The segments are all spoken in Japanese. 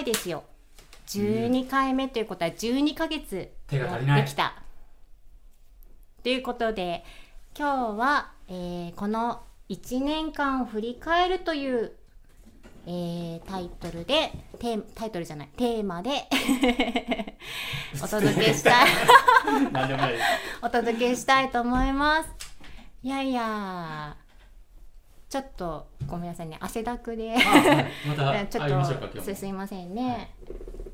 回ですよ。12回目ということは12ヶ月手が足りないできた。ということで今日は、えーこの1年間を振り返るという、えータイトルでテータイトルじゃないテーマで お届けしたい。お届けしたいと思います。いやいやちょっとごめんなさいね汗だくで。い。また ちょ会いましょうかっとすすいませんね,、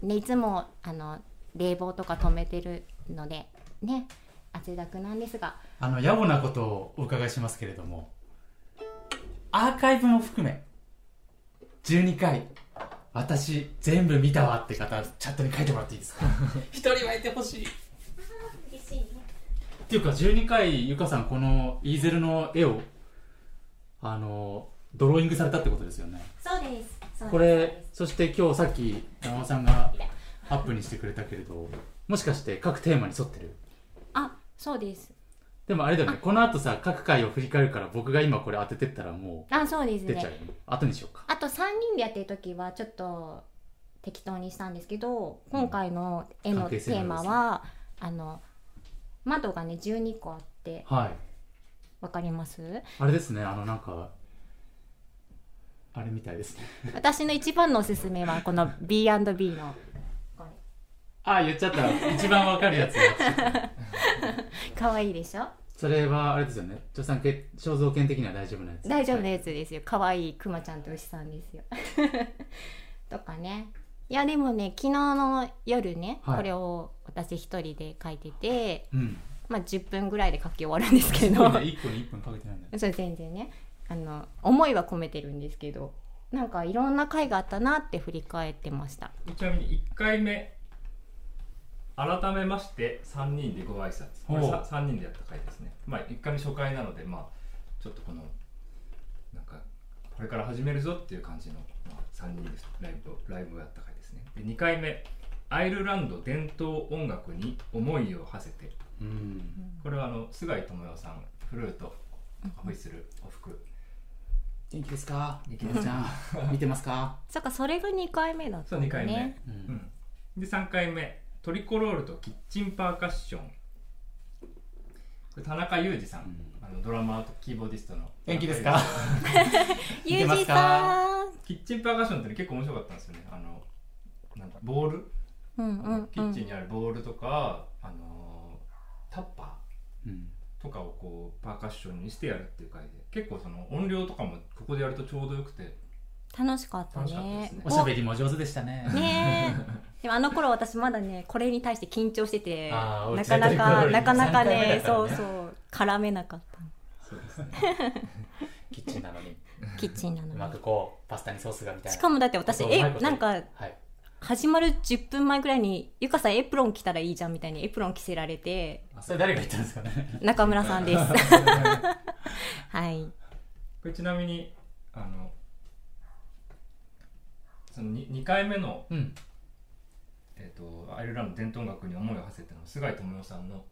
ねいつもあの冷房とか止めてるのでね汗だくなんですが。あの野暮なことをお伺いしますけれどもアーカイブも含め12回私全部見たわって方チャットに書いてもらっていいですか？一人はいてほしい。っ嬉しいね。ていうか12回ゆかさんこのイーゼルの絵をあのドローイングされたってことですよね。そうです。そうです。これそして今日さっき山尾さんがアップにしてくれたけれどもしかして各テーマに沿ってる？あそうです。でもあれだよね。この後さ各回を振り返るから僕が今これ当ててったらもあそうです出ちゃうよね。後にしようか。あと3人でやってる時はちょっと適当にしたんですけど今回の絵の関係テーマは、あの窓がね12個あってはいわかります？あれですねあのなんかあれみたいですね。私の一番のおすすめはこの B&B の。あ言っちゃった。一番わかるやつ 可愛いでしょ？それはあれですよね。著産権肖像権的には大丈夫なやつ。大丈夫なねやつですよ。可愛いクマちゃんと牛さんですよ。とかね。いやでもね昨日の夜ね、はい。これを私一人で書いててうんまあ10分ぐらいで書き終わるんですけすどごいね1個に1分かけてないんだよそれ全然ね。あの思いは込めてるんですけど。なんかいろんな回があったなって振り返ってました。ちなみに1回目改めまして3人でご挨拶。これほうさ3人でやった回ですね。まあ1回目初回なのでまあちょっとこのなんかこれから始めるぞっていう感じの、まあ、3人でライブをライブをやった回ですね。で2回目アイルランド伝統音楽に思いを馳せてうん。これはあの菅井智代さんフルートホイッスルおふく。元気ですか？元気ちゃん見てますか？そっかそれが2回目だったそう2回目、ねううん。ん、で3回目。トリコロールとキッチンパーカッション。これ田中裕二さん、うん。あのドラマーとキーボーディストの。元気ですか？見ゆうじてますか？さん。キッチンパーカッションって、ね、結構面白かったんですよね。あのなんかボール、うんうんうん。キッチンにあるボールとか、あのタッパうん。ーとかをこうパーカッションにしてやるっていう回で結構その音量とかもここでやるとちょうどよくて楽しかったね。すね。おしゃべりも上手でしたね。ね。え。でもあの頃私まだねこれに対して緊張しててなかなかなかなかねそうそう絡めなかった。そうですね。キッチンなのに。キッチンなうまのにくこうパスタにソースがみたいな。しかもだって私えなんかはい。始まる10分前ぐらいに「ゆかさんエプロン着たらいいじゃん」みたいにエプロン着せられてあそれ誰が言ったんですかね。中村さんです。はい。これちなみにあのその 2, 2回目のうん。えー、とアイルランド伝統音楽に思いを馳せての菅井智代さんの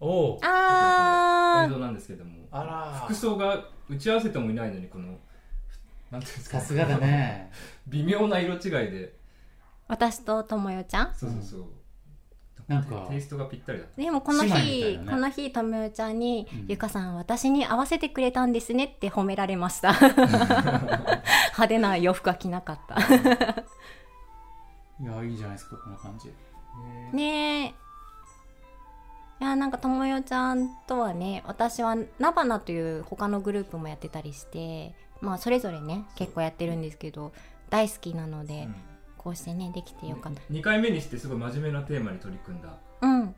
おおあー。映像なんですけどもあら服装が打ち合わせてもいないのにこのなんていうんですかさすがだね。微妙な色違いで。私とともよちゃん？そうそうそう、なんかテイストがぴったりだった。でもこの日、ねこの日ともよちゃんに、うん。ゆかさん私に合わせてくれたんですねって褒められました。派手な洋服は着なかった。いやいいじゃないですかこの感じ。ねねえ。いやなんかともよちゃんとはね私はナバナという他のグループもやってたりしてまあそれぞれね結構やってるんですけど大好きなので、うんこうしてねできてよかった。2回目にしてすごい真面目なテーマに取り組んだ。うん。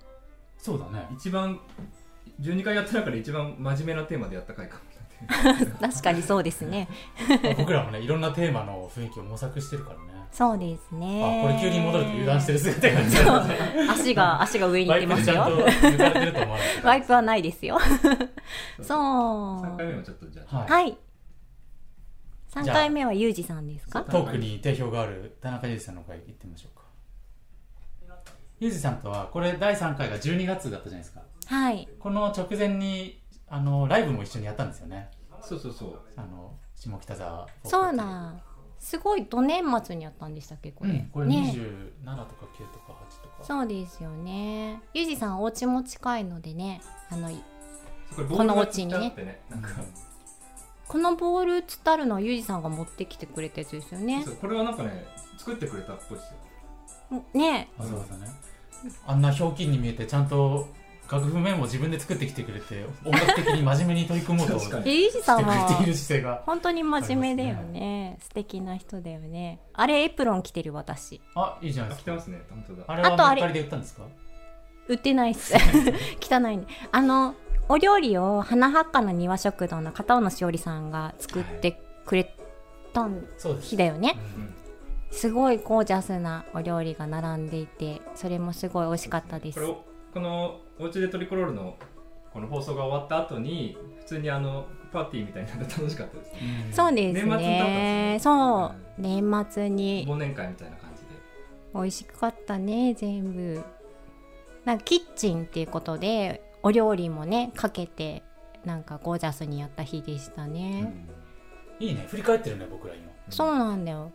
そうだね。一番12回やった中で一番真面目なテーマでやった回かも。確かにそうですね。僕らもねいろんなテーマの雰囲気を模索してるからね。そうですあねこれ急に戻ると油断してる姿が見えるね足が足が上に行ワってますイプでちゃんとよ抜かれてると思わない？けどワイプはないですよ。そうそう。3回目もちょっとじゃあ、はい。はい3じゃあ。回目はユージさんですか？トークに定評がある田中裕二さんの回行ってみましょうか。裕二さんとはこれ第3回が12月だったじゃないですか。はい。この直前にあのライブも一緒にやったんですよね。そうそうそう。あの下北沢そうなすごいど年末にやったんでしたっけこれ、うん、これね。27とか9とか8とか。そうですよね。ユージさんお家も近いのでね。あのこのお家にね。なんかこのボールつったるのはゆうじさんが持ってきてくれたやつですよね。そうこれはなんかね作ってくれたっぽいですよ。ね。あそうだね。あんなひょうきんに見えてちゃんと楽譜メモを自分で作ってきてくれて音楽的に真面目に取り組もうとして確かくれていはる姿勢が。本当に真面目だよね。素敵な人だよね。あれエプロン着てる私。あいいじゃないですか。あ来てますね。本当だ。あれはあとあれ。メルカリで売ったんですか？売ってないっす。汚いね。あのお料理を花八花の庭食堂の片尾のしおりさんが作ってくれた日だよね。うんすごいゴージャスなお料理が並んでいてそれもすごい美味しかったです。このおうちでトリコロールのこの放送が終わった後に普通にあのパーティーみたいになって楽しかったですね。うん。そうですね。そう年末に。忘年会みたいな感じで。美味しかったね全部。なんかキッチンっていうことでお料理もねかけてなんかゴージャスにやった日でしたね、いいね。振り返ってるね僕ら今そうなんだよ。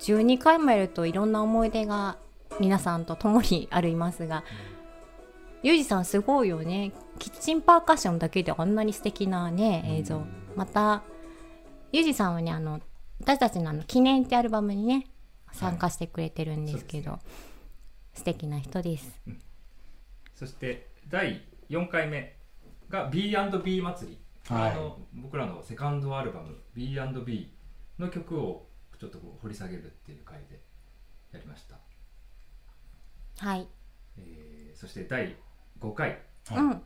12回もやるといろんな思い出が皆さんと共にありますが、ゆうじさんすごいよね。キッチンパーカッションだけであんなに素敵なね映像、またゆうじさんはねあの私たちのあの記念ってアルバムにね参加してくれてるんですけど、そう素敵な人です。そして第4回目が B&B 祭り、はい。あの僕らのセカンドアルバム B&B の曲をちょっとこう掘り下げるっていう回でやりました、はい、えーそして第5回、はい。うん。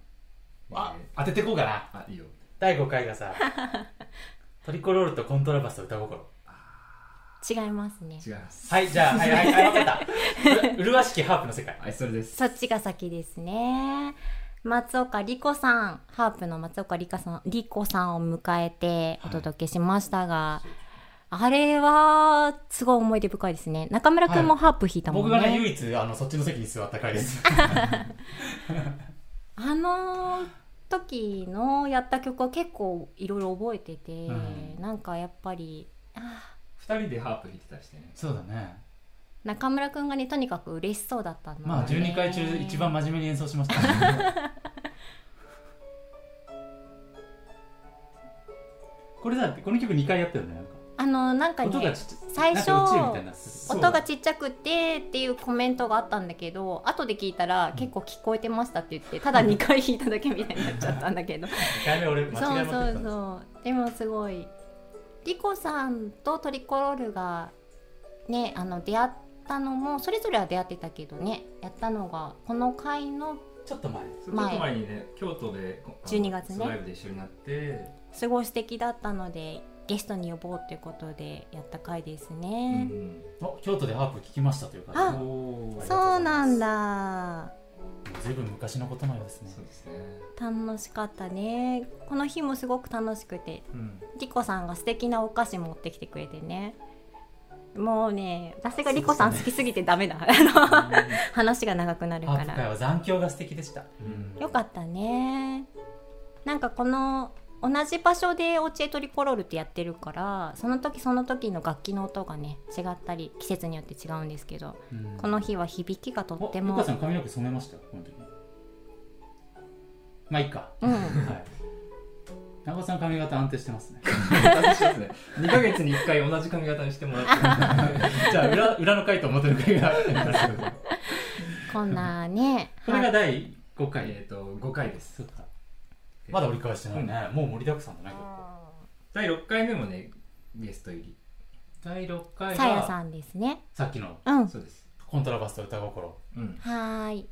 あえ当ててこうかな。ーあいいよ。第5回がさ トリコロールとコントラバスと歌心違いますね。違います。はいじゃあはいはいはい分かった。う麗しきハープの世界。はいそれです。そっちが先ですね松岡莉子さんハープの松岡莉子さん莉子さんを迎えてお届けしましたが、あれはすごい思い出深いですね。中村くんもハープ弾いたもんね、僕がね唯一あのそっちの席に座った回です。あの時のやった曲は結構いろいろ覚えてて、うん。なんかやっぱりあ2人でハープ弾いてたりしてね。そうだね。ー中村くんがねとにかく嬉しそうだったのまあで12回中一番真面目に演奏しました、これだこの曲2回やったよねなんか。あのなんかね最初音がちっちゃくてっていうコメントがあったんだけど後で聞いたら結構聞こえてましたって言ってただ2回弾いただけみたいになっちゃったんだけど。2回目俺間そうそうそう。でもすごい。リコさんとトリコロールがねあの出会ったのもそれぞれは出会ってたけどね。やったのがこの回のちょっと前。ちょっと前。にね京都でこあの12月ね。ライブで一緒になって、すごい素敵だったのでゲストに呼ぼうっていうことでやった回ですうね、ん。お京都でハープ聴きましたというあかおー。そうなんだ。ずいぶん昔のことのようですね。そうですね。楽しかったね。この日もすごく楽しくて。うん。リコさんが素敵なお菓子持ってきてくれてねもうね私がリコさん好きすぎてダメだ。話が長くなるから。残響が素敵でした、うん。よかったね。なんかこの同じ場所でオチエトリコロールってやってるからその時その時の楽器の音がね違ったり季節によって違うんですけどうん。この日は響きがとってもおルカさん髪の毛染めました？この時。まあいいか。うん。はい長尾さん髪型安定してますね。私ですね。2ヶ月に1回同じ髪型にしてもらって。じゃあ裏裏の回と表の回がありますけど。こんなねこれが第5回えっと5回です。そうか。まだ折り返してないね、もう盛りだくさんだね第6回目もねゲスト入り。第6回がさやさんですね。さっきの。うん。そうです。コントラバスと歌心。うん。はーい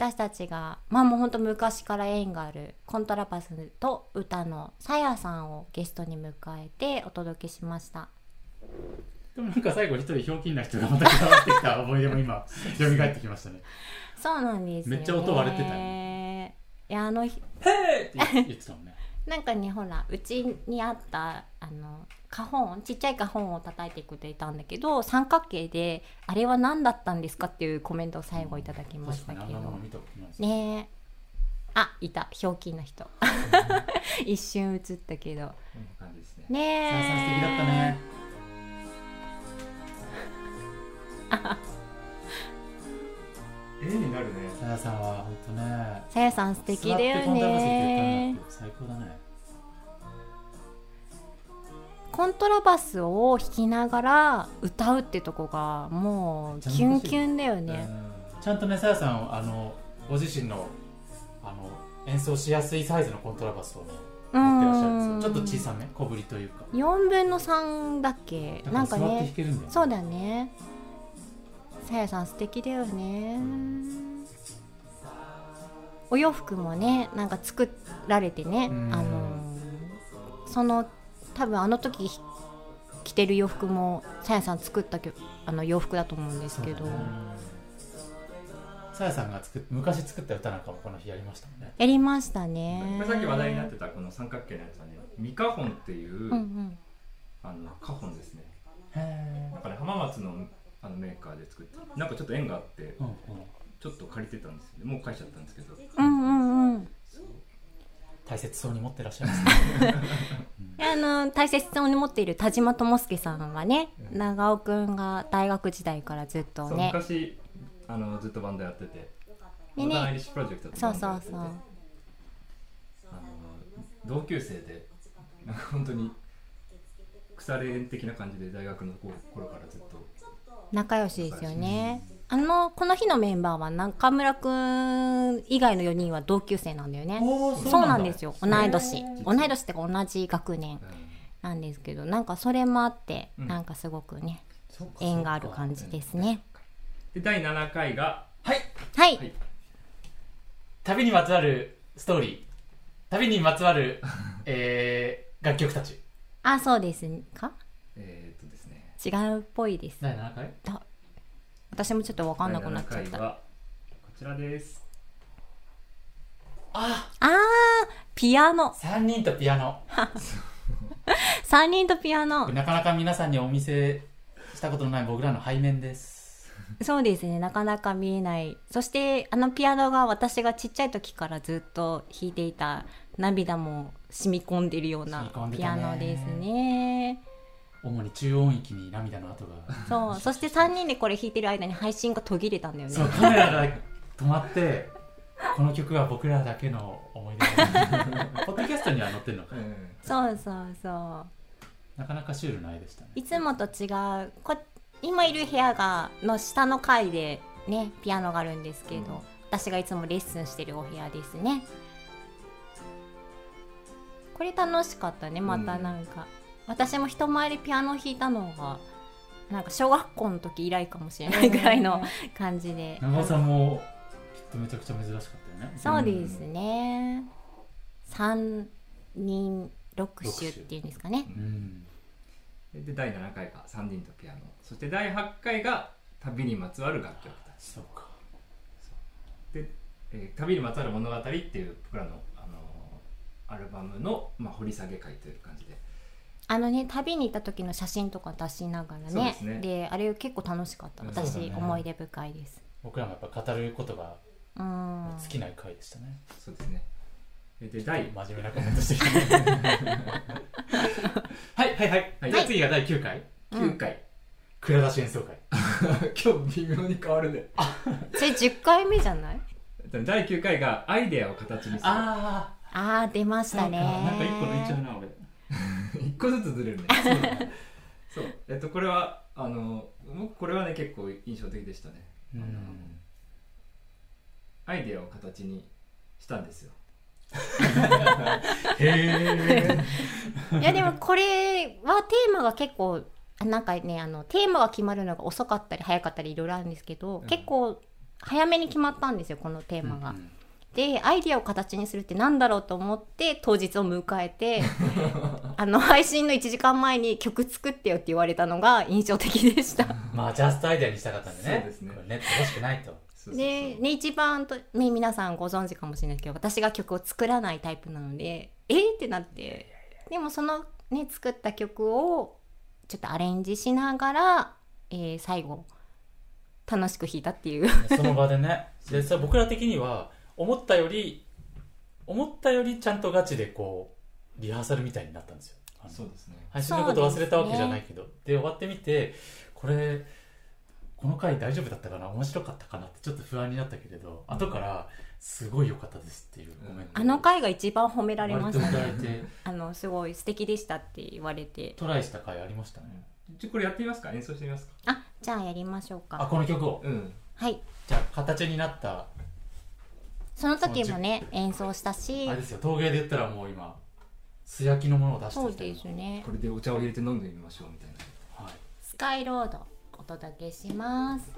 私たちがまあもうほんと昔から縁があるコントラバスと歌のさやさんをゲストに迎えてお届けしました。でもなんか最後一人ひょうきんな人がまた変わってきた思い出も今 蘇ってきましたね。そうなんですめっちゃ音割れてたよいやあの日「へーって言ってたもんね。なんかねほらうちにあったあの花本ちっちゃい花本を叩いてくれたんだけど三角形で「あれは何だったんですか?」っていうコメントを最後いただきましたけど。にあん。なもの見たことないですねえ。あいた。ひょうきんな人。一瞬映ったけど。こんな感じですね。ねえ。さやさん素敵だったね。絵になるね。さやさんは本当ね。さやさん素敵だよね。のって最高だねコントラバスを弾きながら歌うってとこがもうキュンキュンだよね。ちゃんとねさやさんあのご自身のあの演奏しやすいサイズのコントラバスをねう持ってらっしゃるんんですよ。ちょっと小さめ小ぶりというか。4分の3だっけ？なんかねそうだね。さやさん素敵だよね。お洋服もねなんか作られてねうん。あのその多分あの時ひ着てる洋服もさやさん作ったあの洋服だと思うんですけど、さやさんが作っ昔作った歌なんかもこの日やりましたもんね。やりましたね。これさっき話題になってたこの三角形のやつはねミカホンっていう、うんうん。あのカホンですね。へなんかね浜松のあのメーカーで作ってなんかちょっと縁があってえ、うんうん、ちょっと借りてたんですよもう返しちゃったんですけど。うんうんうん大切そうに持ってらっしゃいますね。あの大切そうに持っている田島智介さんはね長尾くんが大学時代からずっとね。昔あのずっとバンドやってて。でモダンアイね。リッシュプロジェクトそうそうそう。あの同級生でなんか本当に腐れ縁的な感じで大学の頃からずっと。仲良しですよねあのこの日のメンバーは中村くん以外の4人は同級生なんだよね。そうなんですよ。同い年。同い年ってか同じ学年。なんですけどなんかそれもあってうん。なんかすごくね縁がある感じですね。で第7回がはい。はい。はい。旅にまつわるストーリー。旅にまつわる、えー、楽曲たち。あそうですか？えー、っとですね。違うっぽいです。第7回？だ私もちょっと分かんなくなっちゃ第7った回はこちらです。あ。あーピアノ。3人とピアノ。3人とピアノ。なかなか皆さんにお見せしたことのない僕らの背面です。そうですねなかなか見えない。そしてあのピアノが私がちっちゃい時からずっと弾いていた涙も染み込んでるようなピアノですね主に中音域に涙の跡が。そうそして3人でこれ弾いてる間に配信が途切れたんだよね。そうカメラが止まってこの曲は僕らだけの思い出だポッドキャストには載ってるのか。そうそうそう。なかなかシュールな絵でしたね。いつもと違う。こ今いる部屋がの下の階でねピアノがあるんですけど、うん。私がいつもレッスンしてるお部屋ですね。これ楽しかったねまたなんか、私も人前でピアノ弾いたのがなんか小学校の時以来かもしれないぐらいの感じで、長尾さんもきっとめちゃくちゃ珍しかったよね。そうですね。3人6種っていうんですかね。うん。で第7回が3人とピアノ。そして第8回が旅にまつわる楽曲たち。そうか。で、えー旅にまつわる物語っていう僕らの、あのーアルバムの、まあ、掘り下げ会という感じであのね旅に行った時の写真とか出しながらねですね。あれ結構楽しかった。うん。私、ね思い出深いです。僕らもやっぱ語ることがうん。尽きない回でしたね、そうですね。でで第真面目なコメントしてきた。はいはいはい、はい。じゃあ次が第9回。9回、蔵出し演奏会。今日微妙に変わるね。それ10回目じゃない？第9回がアイデアを形にする。ああー出まあしたね。なんか一個抜いちゃうな俺 一個ずつずれるね。そう。だねそうえっとこれはあの僕これはね結構印象的でしたね。うん。アイデアを形にしたんですよ。へえいやでもこれはテーマが結構あなんかねあのテーマが決まるのが遅かったり早かったりいろいろあるんですけど、うん。結構早めに決まったんですよこのテーマが。でアイディアを形にするってなんだろうと思って当日を迎えて あの配信の1時間前に曲作ってよって言われたのが印象的でした。まあジャストアイデアにしたかったんでね。そうですね。ネット欲しくないと。そうそうそう。で、ね、一番と、ね、皆さんご存知かもしれないですけど私が曲を作らないタイプなのでえー、ってなって。でもそのね作った曲をちょっとアレンジしながら、えー最後楽しく弾いたっていう。その場でね。でさ僕ら的には思ったより思ったよりちゃんとガチでこうリハーサルみたいになったんですよ。あのそうですね。配信のこと忘れたわけじゃないけど。で,、終わってみてこれこの回大丈夫だったかな？面白かったかな？ってちょっと不安になったけれど、後からすごい良かったですっていうコメント。あの回が一番褒められました割といただねいて。あのすごい素敵でしたって言われて。トライした回ありましたね。じゃあこれやってみますか？演奏してみますか？あじゃあやりましょうあかこの曲を。うん。はい。じゃあ形になったその時もね演奏したし。あれですよ陶芸で言ったらもう今素焼きのものを出してそうきたよですね。これでお茶を入れて飲んでみましょうみたいな。はい。スカイロードお届けします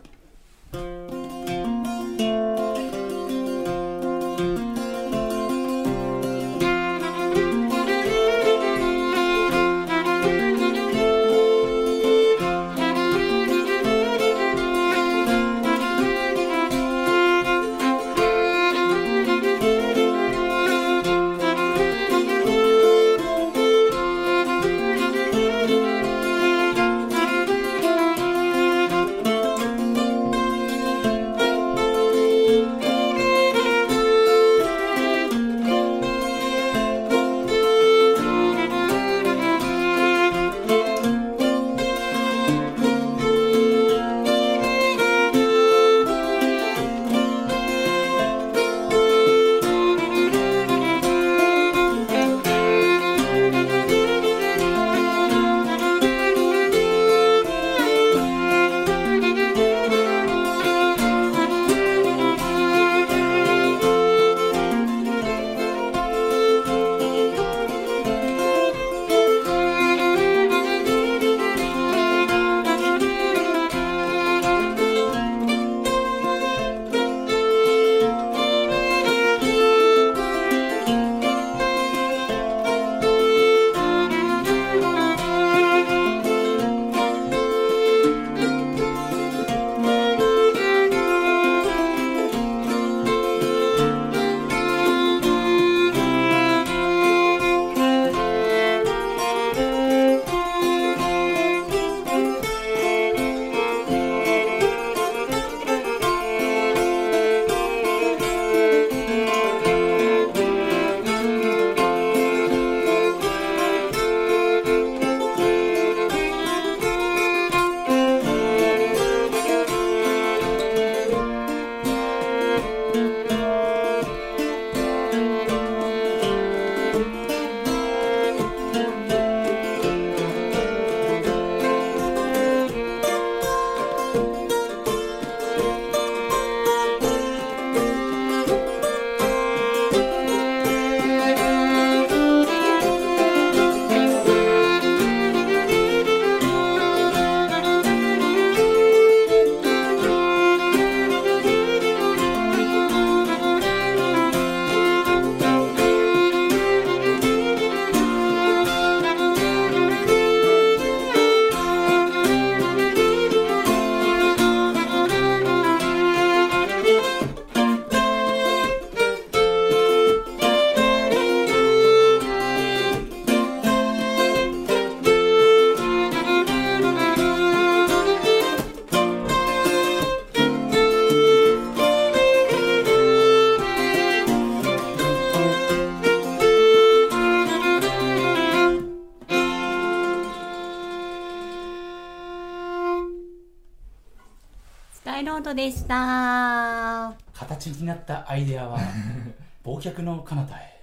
でした。形になったアイデアは 忘却の彼方へ。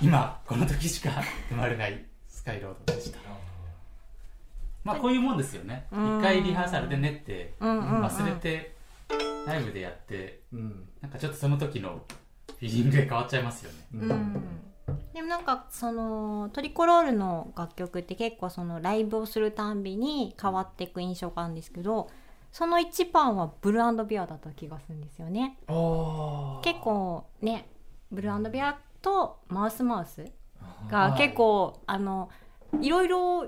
今この時しか生まれないスカイロードでした。まあこういうもんですよね。うん。一回リハーサルで練って忘れてライブでやってうん。なんかちょっとその時のフィーリングで変わっちゃいますよね。うん、でもなんかそのトリコロールの楽曲って結構そのライブをするたんびに変わっていく印象があるんですけどその一番はブルービアだった気がするんですよね。結構ねブルービアとマウスマウスが結構あのいろいろ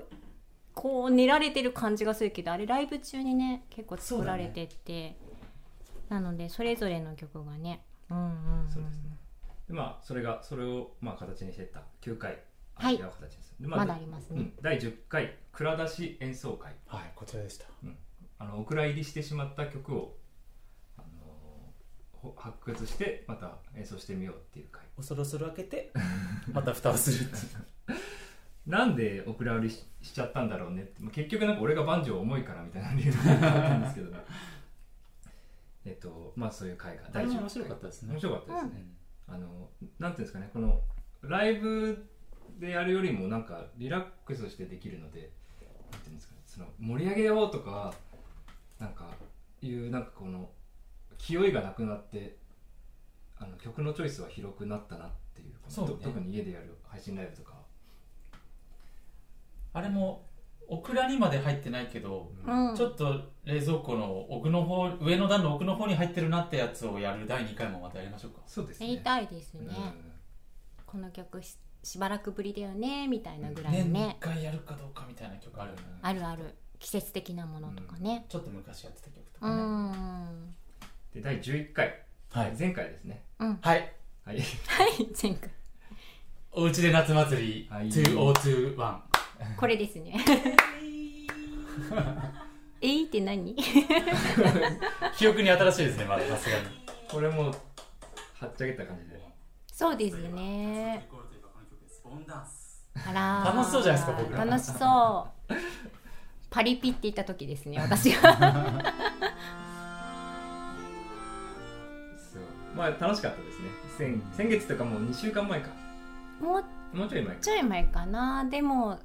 こう練られてる感じがするけどあれライブ中にね結構作られてって、なのでそれぞれの曲がねうんうん、うん、そうですね。でまあそれがそれをまあ形にしてった9回はい。形にす。るでまだありますね、うん、第10回蔵出し演奏会。はいこちらでしたあのお蔵入りしてしまった曲を、あのほ発掘してまた演奏してみようっていう回。恐る恐る開けて また蓋をするっていう。なんでお蔵入りししちゃったんだろうねって。まあ結局なんか俺がバンジョー重いからみたいな理由だ ったんですけどえっとまあそういう会が第10あれも面白かったですね。面白かったですね、うん。あのなんていうんですかねこのライブでやるよりもなんかリラックスしてできるのでなんていうんですかねその盛り上げようとかなんかいうなんかこの気負いがなくなってあの曲のチョイスは広くなったなっていうそうね。と特に家でやる配信ライブとか、あれもオクラにまで入ってないけど、うん。ちょっと冷蔵庫の奥の方上の段の奥の方に入ってるなってやつをやる第2回もまたやりましょうか。そうですね。やりたいですね、うんこの曲ししばらくぶりだよねみたいなぐらいね。1回やるかどうかみたいな曲あるよね、あるある季節的なものとかね。ちょっと昔やってた曲とうかね、ん。で第11回、はい。前回ですね。うん。はい。はい。はい前回。おうちで夏祭り。はい。2021これですね。えいって何？記憶に新しいですねまださすがに。これもはっちゃけた感じで。そうですね。あらー。楽しそうじゃないですか僕ら。楽しそうパリピって言った時ですね 私が。そう。まあ楽しかったですね。先先月とかもう2週間前か。もうもうちょい前か。ちょい前かな。でも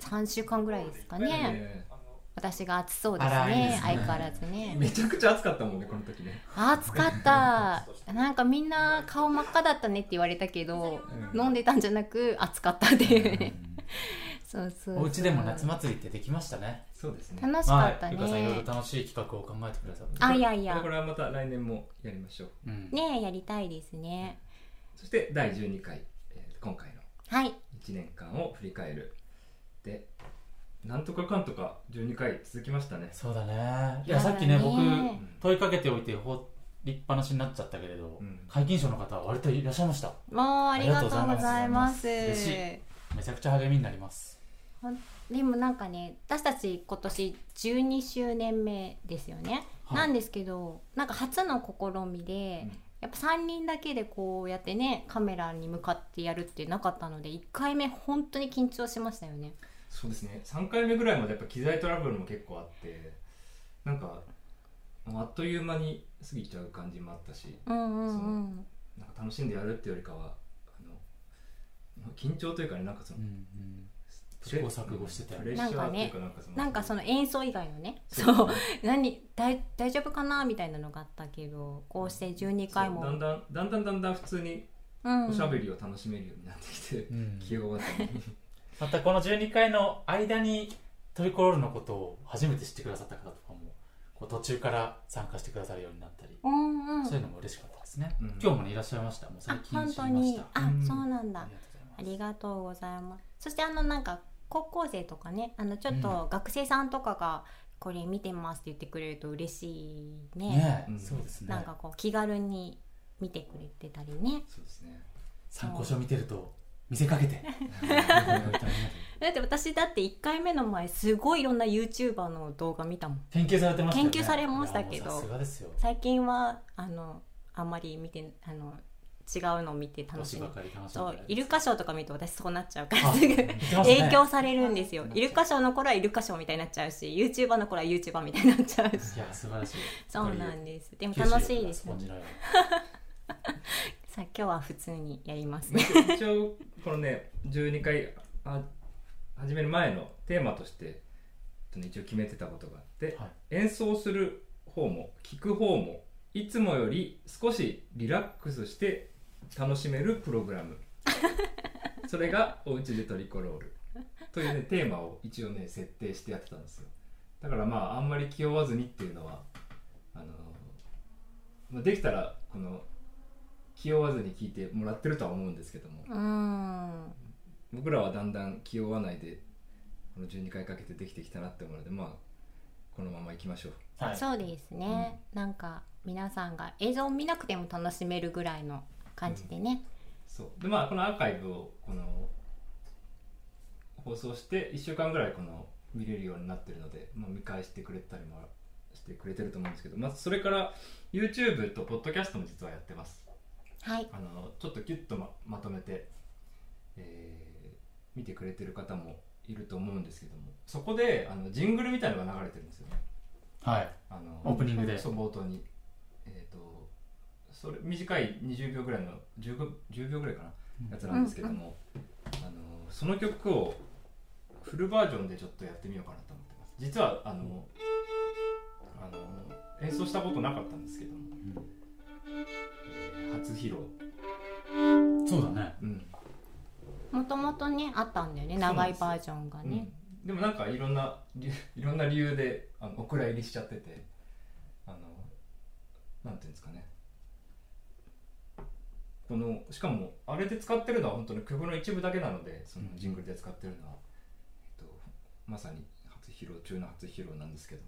3週間ぐらいですかね。ね。私が暑そうですあらいいでねすね。相変わらずね。めちゃくちゃ暑かったもんねこの時ね。暑かった。なんかみんな顔真っ赤だったねって言われたけど、うん。飲んでたんじゃなく暑かったっていうねそうそうそうおう。ちでも夏祭りってできましたね。そうですね。楽しかったはい、ゆかさんいろいねろ楽しい企画を考えてくださって。あいやいや。これはまた来年もやりましょう。うん。ねえやりたいですね。そして第12回、えー今回のはい。1年間を振り返る。でなんとかかんとか12回続きましたね。そうだね。いやさっきね僕うん問いかけておいて放りっぱなしになっちゃったけれど、うん。皆勤賞の方は割といらっしゃいました。もうありがとうございます。嬉しい。めちゃくちゃ励みになりますでもなんかね私たち今年12周年目ですよね、はい。なんですけどなんか初の試みで、うん。やっぱ3人だけでこうやってねカメラに向かってやるってなかったので1回目本当に緊張しましたよね。そうですね。3回目ぐらいまでやっぱ機材トラブルも結構あってなんかもうあっという間に過ぎちゃう感じもあったしうんうんうん。なんか楽しんでやるっていうよりかはあのまあ緊張というかねなんかそのうんうん試行錯誤してたよねなんかそのなんかその演奏以外のねそそう。何大大丈夫かなみたいなのがあったけどこうして12回も。だんだんだんだんだんだん普通にうん。おしゃべりを楽しめるようになってきて、うん。気が終わったねまたこの12回の間にトリコロールのことを初めて知ってくださった方とかもこう途中から参加してくださるようになったり、うんうん。そういうのも嬉しかったですね、うん。今日もねいらっしゃいました。もうあ最近本当知りましに。たあ、うん。そうなんだ。ありがとうございます。ありがとうございます。そしてあのなんか高校生とかねあのちょっと学生さんとかがこれ見てますって言ってくれると嬉しいね。ね。え、うん。そうですね。なんかこう気軽に見てくれてたりね。そうですね。参考書見てると見せかけて。だって私だって1回目の前すごいいろんな YouTuber の動画見たもん。研究されてましたよね。研究されましたけど。いやもうさすがですよ。最近はあのあんまり見てあの違うの見て楽しみ年ばかり楽しんでそうイルカショーとか見ると私そうなっちゃうから。あすぐ。影響されるんですよ、イルカショーの頃はイルカショーみたいになっちゃうし YouTuber の頃は YouTuber みたいになっちゃうし。いや素晴らしい。そうなんです。でも楽しいですよねさあ今日は普通にやります。まねあ一応このね12回あ始める前のテーマとして一応決めてたことがあって、はい。演奏する方も聴く方もいつもより少しリラックスして楽しめるプログラム。それが「おうちでトリコロール」というねテーマを一応ね設定してやってたんですよ。だからまああんまり気負わずにっていうのはあのまあできたらこの気負わずに聞いてもらってるとは思うんですけども。うーん。僕らはだんだん気負わないでこの12回かけてできてきたなって思うのでまあこのままいきましょう。はい。そうですね、なんか皆さんが映像を見なくても楽しめるぐらいの感じでね、そう。でまあこのアーカイブをこの放送して1週間ぐらいこの見れるようになってるので、まあ、見返してくれたりもしてくれてると思うんですけど、まあ、それから YouTube と Podcast も実はやってます。はい。あのちょっとキュッとままとめて、えー見てくれてる方もいると思うんですけどもそこであのジングルみたいのが流れてるんですよね。はい。あのオープニングで。そう冒頭に。えっ、とそれ短い20秒ぐらいの 15, 10秒ぐらいかなやつなんですけども、あのその曲をフルバージョンでちょっとやってみようかなと思ってます。実はあのあの演奏したことなかったんですけども、えー初披露、そうだね。うん。もともとねあったんだよね長いバージョンがね、うん。でもなんかいろんな理いろんな理由であのお蔵入りしちゃっててあのなんていうんですかねこのしかもあれで使ってるのは本当に曲の一部だけなのでそのジングルで使ってるのは、えっと、まさに初披露中の初披露なんですけども、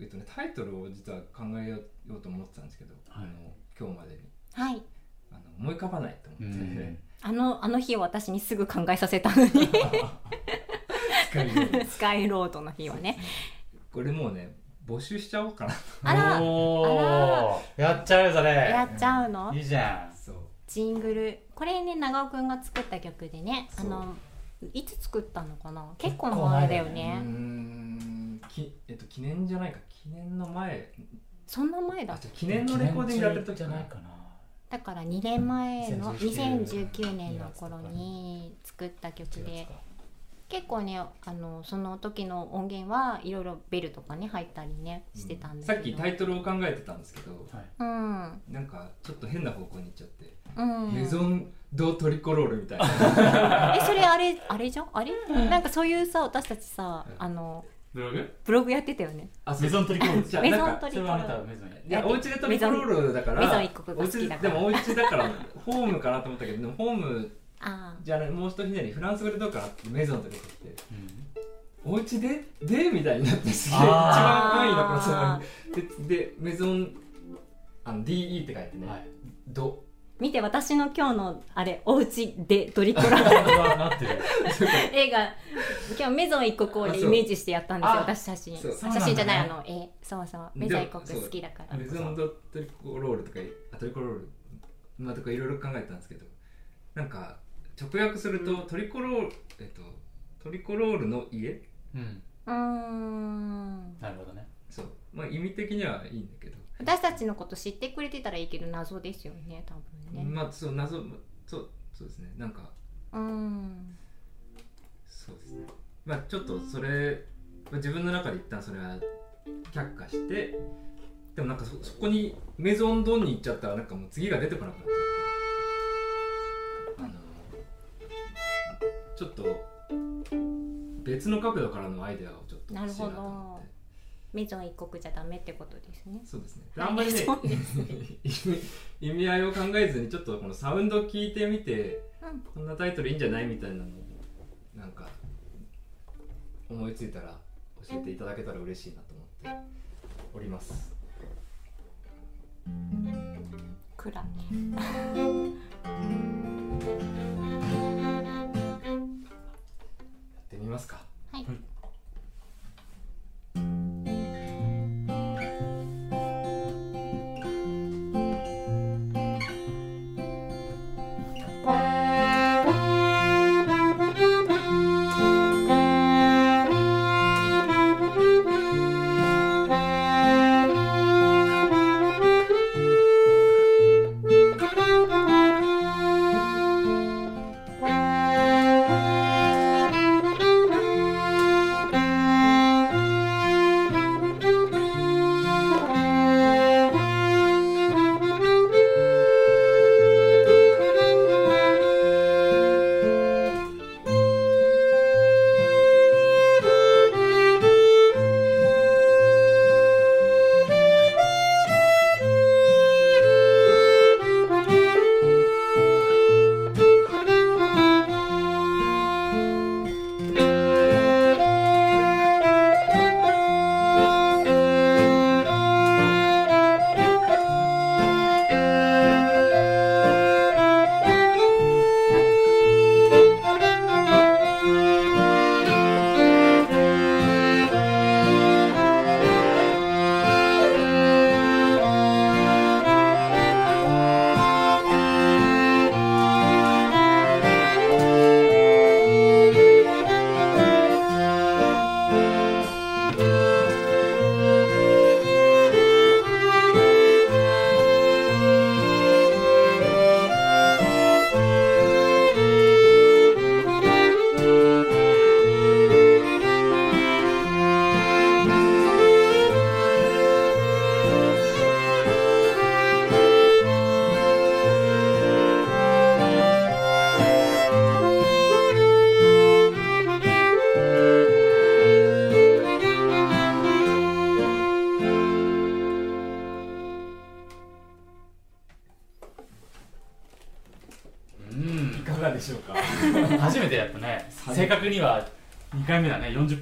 えっとね、タイトルを実は考えようと思ってたんですけど、はい。あの今日までに。はい。あの思い浮かばないと思って、うん。あのあの日を私にすぐ考えさせたのに。スカイロード。の日はね。これもうね募集しちゃおうかな。あら。おー。やっちゃうよそれ。やっちゃうの？いいじゃんジングル。これね長尾くんが作った曲でねあのいつ作ったのかな？結構前だよね。んきえっと記念じゃないか。記念の前。そんな前だ記念のレコーディングやってる時じゃないかな。だから2年前の2019 2019年の頃に作った曲で結構ねあのその時の音源はいろいろベルとかね入ったりねしてたんださけど。っきタイトルを考えてたんですけど。はいうん。なんかちょっと変な方向に行っちゃって、うん。メゾン・ド・トリコロールみたいな。えそれあれあれじゃん？あれ？なんかそういうさ私たちさうん。あのブログ？ブログやってたよね。あメゾントリコールメゾントリコロはメゾン。やいやお家でトリコロールだからメゾン一国が好きだから。お家でもお家だからホームかなと思ったけどでもホームあじゃないもう一ひねりフランス語でどうかなってメゾンって出てきてうん。お家ででみたいになってすげえ一番安易なことなのにででメゾンあの DE って書いてね、はい。ド見て私の今日のあれお家でドリコラこれはなってる。映画今日メゾン一国をイメージしてやったんですよあ私写真写真じゃないあの絵。そうそう。メゾン一国好きだから。メゾンドトリコロールとかあトリコロールまあとかいろいろ考えたんですけどなんか直訳するとトリコロールえっとトリコロールの家？うん。うーん。なるほどね。そう。まあ意味的にはいいんだけど、私たちのこと知ってくれてたらいいけど謎ですよね多分ね。まあそう謎そうそうですね。なんかうん。そうですね。まあちょっとそれまあ自分の中で一旦それは却下してでもなんかそそこにメゾンドンに行っちゃったらなんかもう次が出てこなくなっちゃっちょっと別の角度からのアイデアをちょっと欲しいなと思って。メゾン一国じゃダメってことですね。そうですね。はいあんまりねそうです意味合いを考えずにちょっとこのサウンドを聞いてみてうん。こんなタイトルいいんじゃないみたいなのをなんか思いついたら教えていただけたら嬉しいなと思っております。暗いますか？はい。え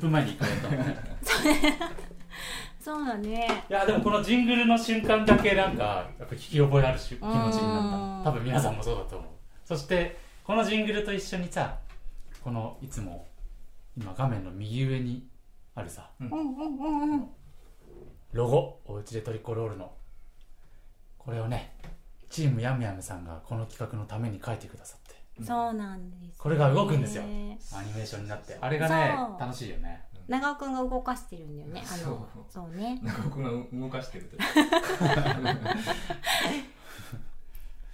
分前に1回やったそうだね。いやでもこのジングルの瞬間だけなんかやっぱ聞き覚えあるし気持ちになった。多分皆さんもそうだと思う。そしてこのジングルと一緒にさこのいつも今画面の右上にあるさうん。ロゴおうちでトリコロールの。これをねチームヤムヤムさんがこの企画のために書いてくださってそうなんです、ね、これが動くんですよ。アニメーションになって。あれがね楽しいよね。長尾くんが動かしてるんだよね。あのそうそうね 中岡が動かしてると。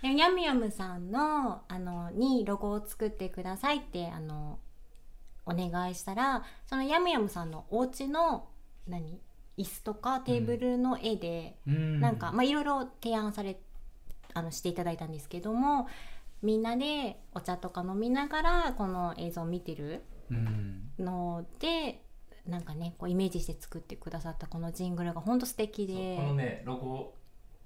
でヤムヤムさんのあのにロゴを作ってくださいってあのお願いしたらそのヤムヤムさんのお家の何椅子とかテーブルの絵で、うん。なんかまあいろいろ提案されあのしていただいたんですけどもみんなでお茶とか飲みながらこの映像を見てるうん。のでなんかねこうイメージして作ってくださったこのジングルが本当素敵で。このねロゴ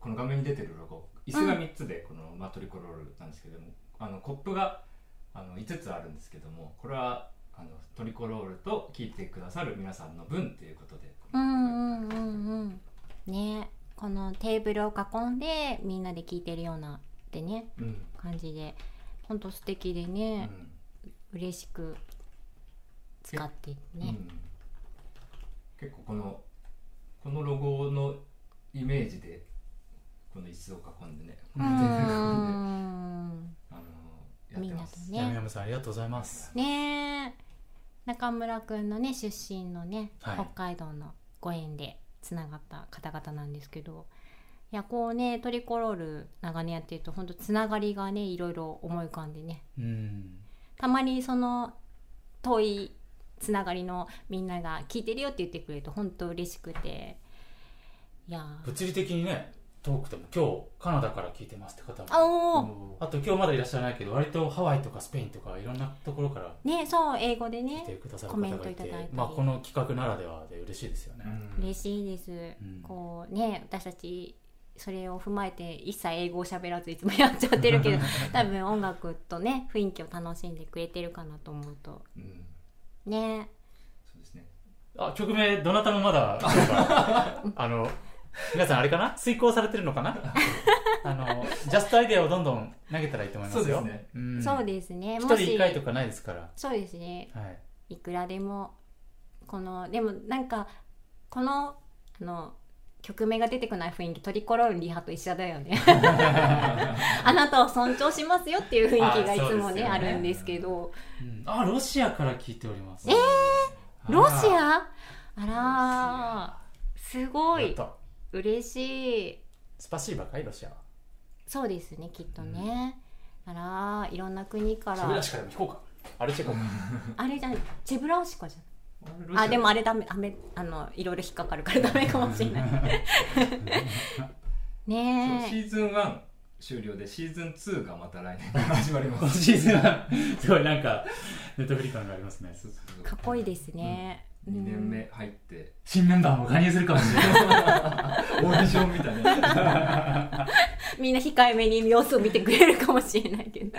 この画面に出てるロゴ。椅子が3つでこのマトリコロールなんですけども、あのコップがあの5つあるんですけどもこれはあのトリコロールと聞いてくださる皆さんの分っていうことでうんうんうんうん。ねこのテーブルを囲んでみんなで聞いてるようなってねうん。感じで。本当素敵でね、嬉しく使ってね、うん。結構このこのロゴのイメージでこの椅子を囲んでね、うーん。あのやってますみんなとね。ヤムヤムさんありがとうございます。ねえ。中村くんのね出身のね、はい。北海道のご縁でつながった方々なんですけどいやこうねトリコロール長年やってると本当つながりがねいろいろ思い浮かんでね。うん。たまにその遠いつながりのみんなが聞いてるよって言ってくれると本当嬉しくて。いやー。物理的にね遠くても今日カナダから聞いてますって方もあと今日まだいらっしゃらないけど割とハワイとかスペインとかいろんなところからねそう英語で来ねてくださるコメントいただいたり。まあこの企画ならではで嬉しいですよね、うん嬉しいです、ん。こうね私たちそれを踏まえて一切英語を喋らずいつもやっちゃってるけど 多分音楽とね雰囲気を楽しんでくれてるかなと思うと。うん。ね。そうですね。あ曲名どなたもまだ あの皆さんあれかな？遂行されてるのかな？あのジャストアイデアをどんどん投げたらいいと思いますよ。そうですね。ん。そうですね。一人一回とかないですから。そうですね。はい。いくらでもこのでもなんかこのあの曲名が出てこない雰囲気トリコロールリハと一緒だよね。あなたを尊重しますよっていう雰囲気がいつもねね。あるんですけど。うん。あロシアから聞いております。えロシあア？あらー。すごい。嬉しい。スパシーバかいロシアは？そうですねきっとね、あらーいろんな国から。シャベラシからも聞こうか。あれチェコ。かあれじゃんチェブラオシカじゃん。ロシアあでもあれダメダメあのいろいろ引っかかるからダメかもしれない。ねえ。シーズン1終了でシーズン2がまた来年か ら始まります。今シーズンはすごいなんかネットフリ感がありますね。かっこいいですね、2年目入って。新メンバーも加入するかもしれない。オーディションみたいなみんな控えめに様子を見てくれるかもしれないけど。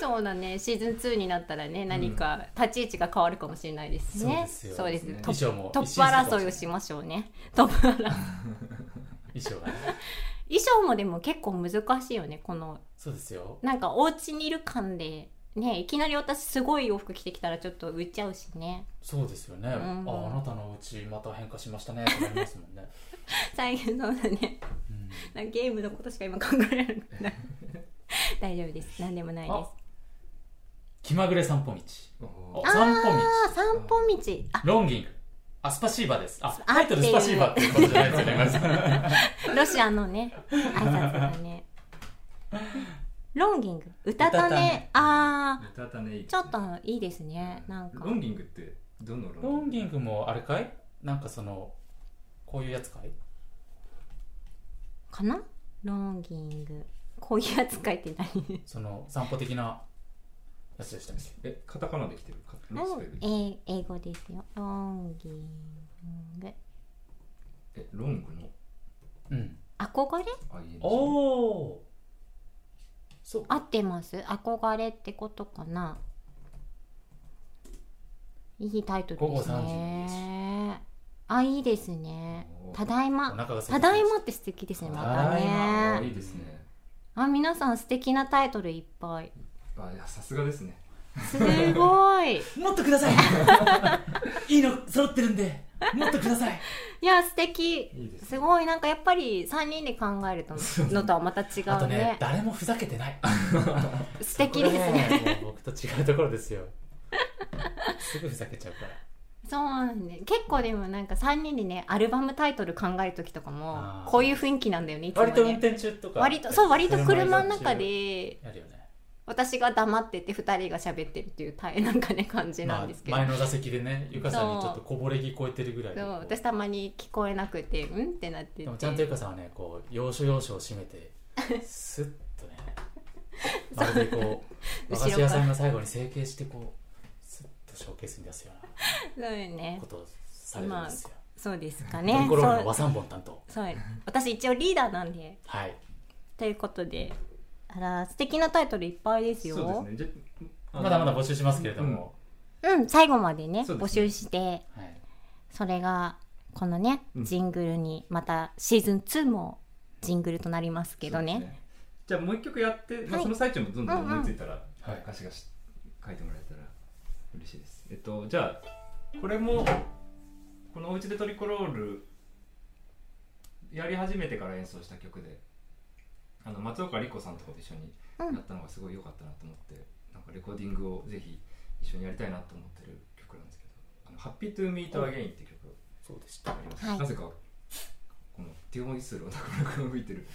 そうだね。シーズン2になったらね何か立ち位置が変わるかもしれないですね、そうですよ。そうですね。トップ争いをしましょうね。トップ争い。衣装がね。衣装もでも結構難しいよねこの。そうですよ。なんかお家にいる感でねいきなり私すごい洋服着てきたらちょっと浮いちゃうしね。そうですよね、ん。ああなたのうちまた変化しましたね。ってなりますもんね、最近そうだねうん。なんかゲームのことしか今考えられない 大丈夫です。何でもないです。気まぐれ散歩道。散歩道。あ散歩道。あ。ロンギング。あスパシーバです。ああタイトルスパシーバっていうことじゃないです。よ ロシアのね挨拶だね。ロンギング。歌ったたね。ねあー。歌ったねちょっといいですね。なんか。ロンギングってどのロンギングもあれかい？なんかそのこういうやつかい？かな？ロンギング。こういうやつ書いて何？その散歩的なやつでしたっけ？えカタカナできてる？かえ英語ですよ。ロンギング。えロングの？うん。憧れ？おおそう合ってます？憧れってことかな？いいタイトルです午後3ねあいいですね。ただいま。た。だいまって素敵ですねまたただいま。あいですね。あ皆さん素敵なタイトルいっぱい。あい。やさすがですね。すごい。もっとください。いいの揃ってるんで。もっとください。いや素敵。すすごい。なんかやっぱり3人で考えるとのとはまた違あとねうね誰もふざけてない。素敵ですね。僕と違うところですよ。すぐふざけちゃうからそうなんで結構でもなんか3人でねアルバムタイトル考える時とかもこういう雰囲気なんだよねいつもね。割と運転中とか。割とそう割と車の中でやるよね。私が黙ってて2人が喋ってるっていう大なんかね感じなんですけど、まあ、前の座席でねゆかさんにちょっとこぼれ聞こえてるぐらいそう。私たまに聞こえなくてうんってなってて。でもちゃんとゆかさんはねこう要所要所を締めてスッとね まるでこう和菓子屋さんが最後に成形してこうスッとショーケースに出すようなそうよね。ことをされるんですよ、そうですかトねリコロの和三本担当。そう私一応リーダーなんで。はい。ということであら素敵なタイトルいっぱいですよ。そうですね。まだまだ募集しますけれども、うん。最後までねね。集してはい、それがこのねうん。ジングルにまたシーズン2もジングルとなりますけどね。そうですじゃあもう一曲やって、その最中もどんどんうんうん思いついたら、はい歌詞がし書いてもらえたら嬉しいですえっとじゃあこれもこの「おうちでトリコロール」やり始めてから演奏した曲であの松岡莉子さんとかと一緒にやったのがすごい良かったなと思って、なんかレコーディングをぜひ一緒にやりたいなと思ってる曲なんですけど「あの Happy to Meet Again っていう曲そうでしたなぜかこのティオモ・イスルをなかなか吹いてる。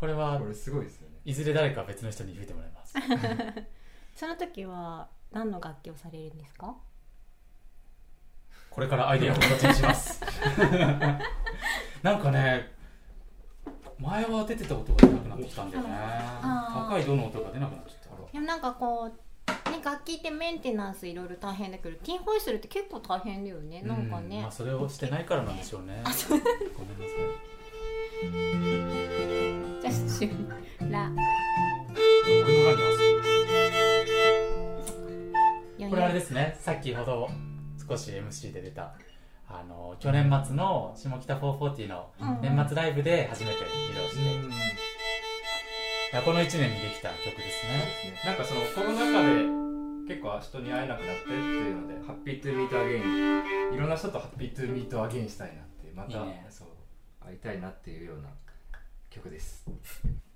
これはこれすごいですよね。いずれ誰か別の人に吹いてもらいます。その時は何の楽器をされるんですか？これからアイデアを形にします。なんかね前は出てた音が出なくなってきたんだよね。高いドの音が出なくなっちゃった。でもなんかこう、ね、楽器ってメンテナンスいろいろ大変だけどティンホイッスルって結構大変だよね。なんかね。うまあ、それをしてないからなんでしょうね。ごめんなさい。じゃあシュラ。俺の何よこれあれですね。さっきほど少し MC で出たあの去年末の下北440のうん年末ライブで初めて披露して、いやこの1年にできた曲ですね。なんかそのコロナ禍で結構人に会えなくなってっていうので Happy to Meet Again。いろんな人と Happy to Meet Again したいなってまたいいね。そう会いたいなっていうような曲です「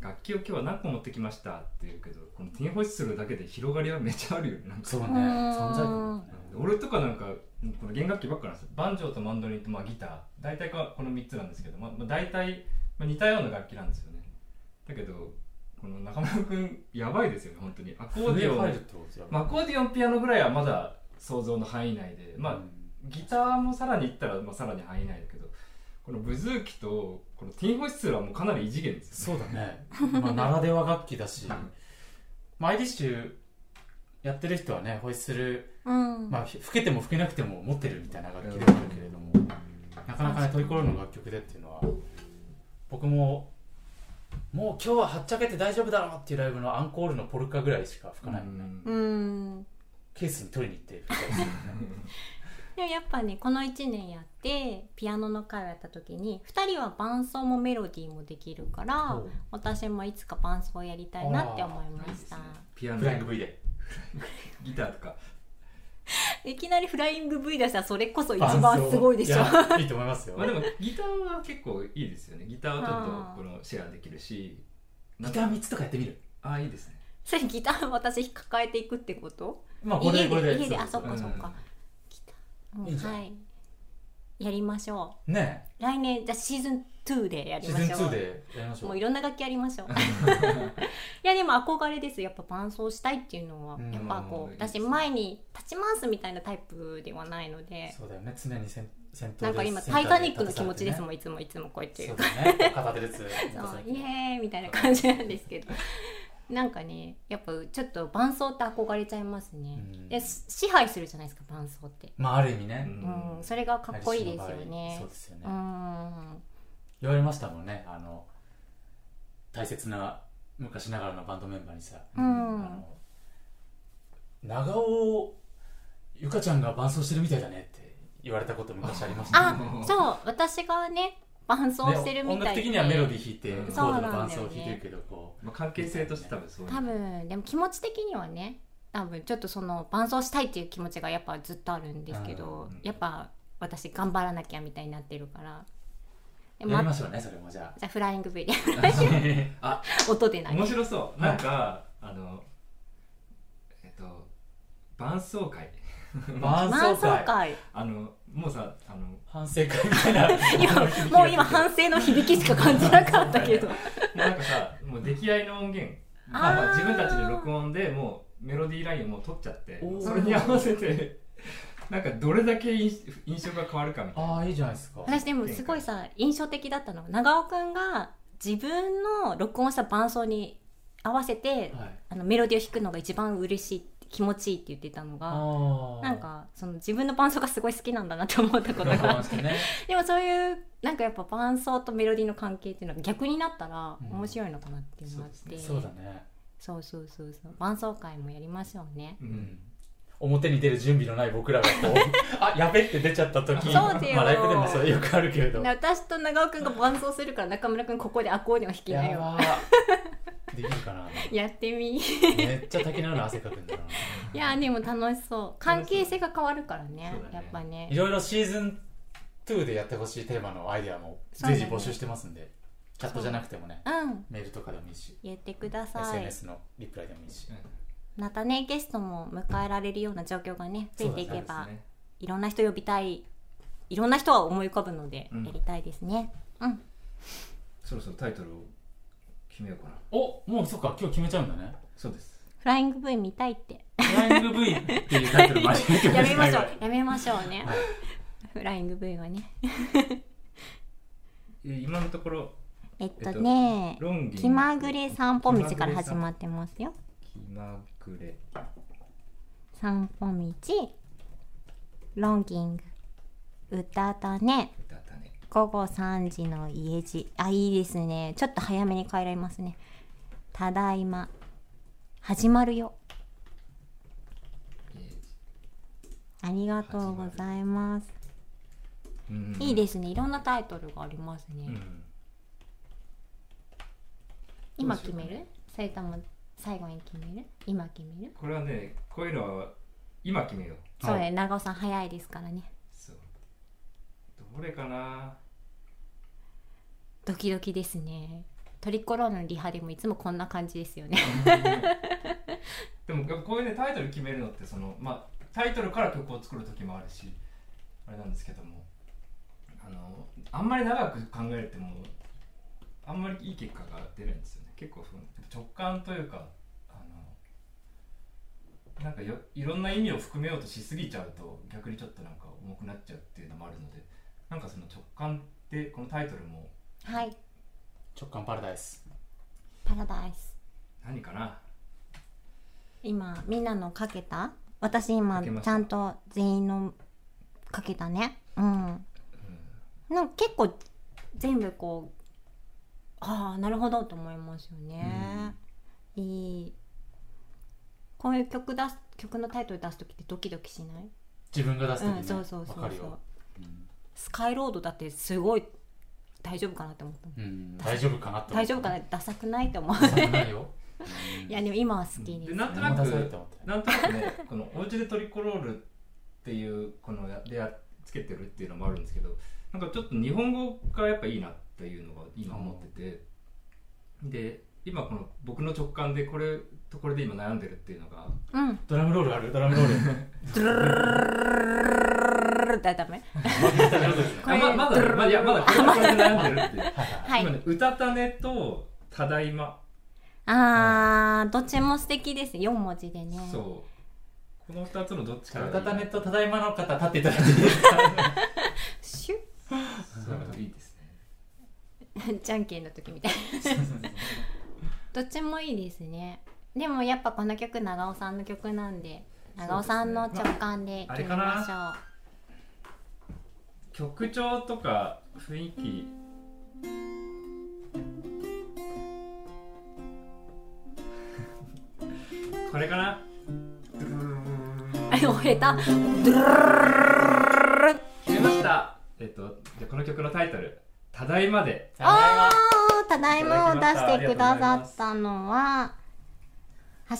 楽器を今日は何個持ってきましたって言うけどこのティンホイッスルだけで広がりはめっちゃあるよね。なんか。そうね。存在感ね。俺とかなんかこの弦楽器ばっかなんですよ。バンジョーとマンドリンとまあギター。大体かこの3つなんですけど、まあ、まあ大体まあ似たような楽器なんですよね。だけどこの中村君やばいですよね本当に。アコーディオン。まあ、アコーディオンピアノぐらいはまだ想像の範囲内で。まあ、うんギターもさらにいったら、まあ、さらに範囲内だけどこのブズーキとこのティンホイッスルはもうかなり異次元ですよそうだね、まあ、ならでは楽器だし、まあ、アイリッシュやってる人はねホイッスル、うん、まあ、吹けても吹けなくても持ってるみたいな楽器ではあるけれども、なかなかねトリコロールの楽曲でっていうのは僕ももう今日ははっちゃけて大丈夫だろうっていうライブのアンコールのポルカぐらいしか吹かないうんうん。ケースに取りに行って吹いたりするね でもやっぱねこの1年やってピアノの会をやった時に2人は伴奏もメロディーもできるから私もいつか伴奏やりたいなって思いました。ピアノ。フライング V で。ギターとか。いきなりフライング V 出したらそれこそ一番すごいでしょ。伴奏いやいいと思いますよ。まあでもギターは結構いいですよね。ギターはちょっとこのシェアできるしギター3つとかやってみる。ああいいですね。それギター私抱えていくってこと？まあこれ家でこれでで。家で。あそっかそっか。うんいいじゃん。はい。やりましょね。う来年じゃあシーズン2でやりましょう。シーズン2でやりましょう。もういろんな楽器やりましょう。いやでも憧れですやっぱ伴奏したいっていうのは。うん。やっぱこういいですね私前に立ち回すみたいなタイプではないので。そうだよね。常に先先頭でなんか今「タイタニック」の気持ちです立もんいつもいつもこうやって。そうだね。片手でつそう。イエーイみたいな感じなんですけどなんかねやっぱちょっと伴奏って憧れちゃいますね、うん。で支配するじゃないですか伴奏って、まあある意味ね、うん。それがかっこいいですよね。そうですよね、うん。言われましたもんねあの大切な昔ながらのバンドメンバーにさ、うん。あの長尾ゆかちゃんが伴奏してるみたいだねって言われたこと昔ありましたあそう。私がね伴奏してるみたい音楽的にはメロディー弾いてうん。コードの伴奏を弾いてるけどこう。まあ、関係性として多分そういう多分でも気持ち的にはね多分ちょっとその伴奏したいっていう気持ちがやっぱずっとあるんですけど、うん。やっぱ私頑張らなきゃみたいになってるから。でやりまましょうねそれもじゃじゃあフライング V であ 音でない。面白そう。なんか、あのえっと伴奏会。あ伴伴奏会。あのもうさあの反省会みたいな。今もう今反省の響きしか感じなかったけど。もうなんかさもう出来合いの音源。あー。まあ自分たちで録音でもうメロディーラインをもう取っちゃってそれに合わせてなんかどれだけ印印象が変わるかみたいな。ああいいじゃないですか。私でもすごいさ印象的だったのが長尾くんが自分の録音した伴奏に合わせてはい。あのメロディーを弾くのが一番嬉しい気持ちいいって言ってたのがなんかその自分の伴奏がすごい好きなんだなって思ったことがあって。でもそういうなんかやっぱ伴奏とメロディーの関係っていうのが逆になったらうん。面白いのかなっていうのがあって、そうだね。そうそうそうそう。伴奏会もやりましょうね。ううん。ん表に出る準備のない僕らがこう あやべって出ちゃった時。そうだよまあライブでもそれよくあるけれど。で私と長尾くんが伴奏するから中村くんここでアコーディオン弾きなよできるかな。やってみ。めっちゃ滝のような汗かくんだな。いやでも楽しそう。関係性が変わるからねね。やっぱね。いろいろシーズン2でやってほしいテーマのアイデアも随時募集してますんで、チャットじゃなくてもねうん。メールとかでもいいし言ってください。SNS のリプライでもいいし。またねゲストも迎えられるような状況がね増えていけば、ね。いろんな人呼びたいいろんな人は思い浮かぶのでうん。やりたいですね。うん、そろそろタイトルを決めようかな。おもうそっか今日決めちゃうんだね。そうです。フライング V 見たいって。フライング V っていうタイトルやめましょはう。やめましょうね。はい。フライング V はね。え今のところえっとね、ロンギン気まぐれ散歩道から始まってますよ。気まぐれ。散歩道ロンギング歌だね午後3時の家路。あいいですね。ちょっと早めに帰られますね。ただいま。始まるよ。ありがとうございます。うんいいですね。いろんなタイトルがありますね、うん。今決める？それとも最後に決める？今決める？これはねこういうのは今決めよう。そうね。長尾さん早いですからね。どれかな？ドキドキですね。トリコロールのリハでもいつもこんな感じですよね。でもこういうねタイトル決めるのってそのまあタイトルから曲を作る時もあるしあれなんですけどもあのあんまり長く考えてもあんまりいい結果が出ないんですよね。結構その直感というかあのなんかよいろんな意味を含めようとしすぎちゃうと逆にちょっとなんか重くなっちゃうっていうのもあるのでなんかその直感ってこのタイトルもはい。直感パラダイス。パラダイス。何かな？今みんなのかけた？私今ちゃんと全員のかけたね。うん。なんか結構全部こうああなるほどと思いますよね、いい。こういう曲出す曲のタイトル出す時ってドキドキしない？自分が出す時ね、うんそうそうそうそう。スカイロードだってすごい大丈夫かなって思ったうん。うん。大丈夫かなって大丈夫かな？ダサくないって思う。ダサくないよ。いやでも今は好きです。でなんとなくなんとなくね このお家でトリコロールっていうこのやでやつけてるっていうのもあるんですけどなんかちょっと日本語がやっぱいいなっていうのが今思ってて、で今この僕の直感でこれとこれで今悩んでるっていうのがうん。ドラムロールある？ドラムロール ルルってダメまだまだまだまだこれ悩んでるっていう今ね「うたね」と「ただいま」あー、どっちも素敵です4文字でねそうこの2つのどっちか「うたね」と「ただいま」の方立っていただいてシュいいですねじゃんけんの時みたいなどっちもいいですねでもやっぱこの曲長尾さんの曲なんで長尾さんの直感で決めましょう。曲調とか雰囲気。これかな？あれた決めました。えっとじゃあこの曲のタイトル「ただいまで。ただいまを出してくださったのは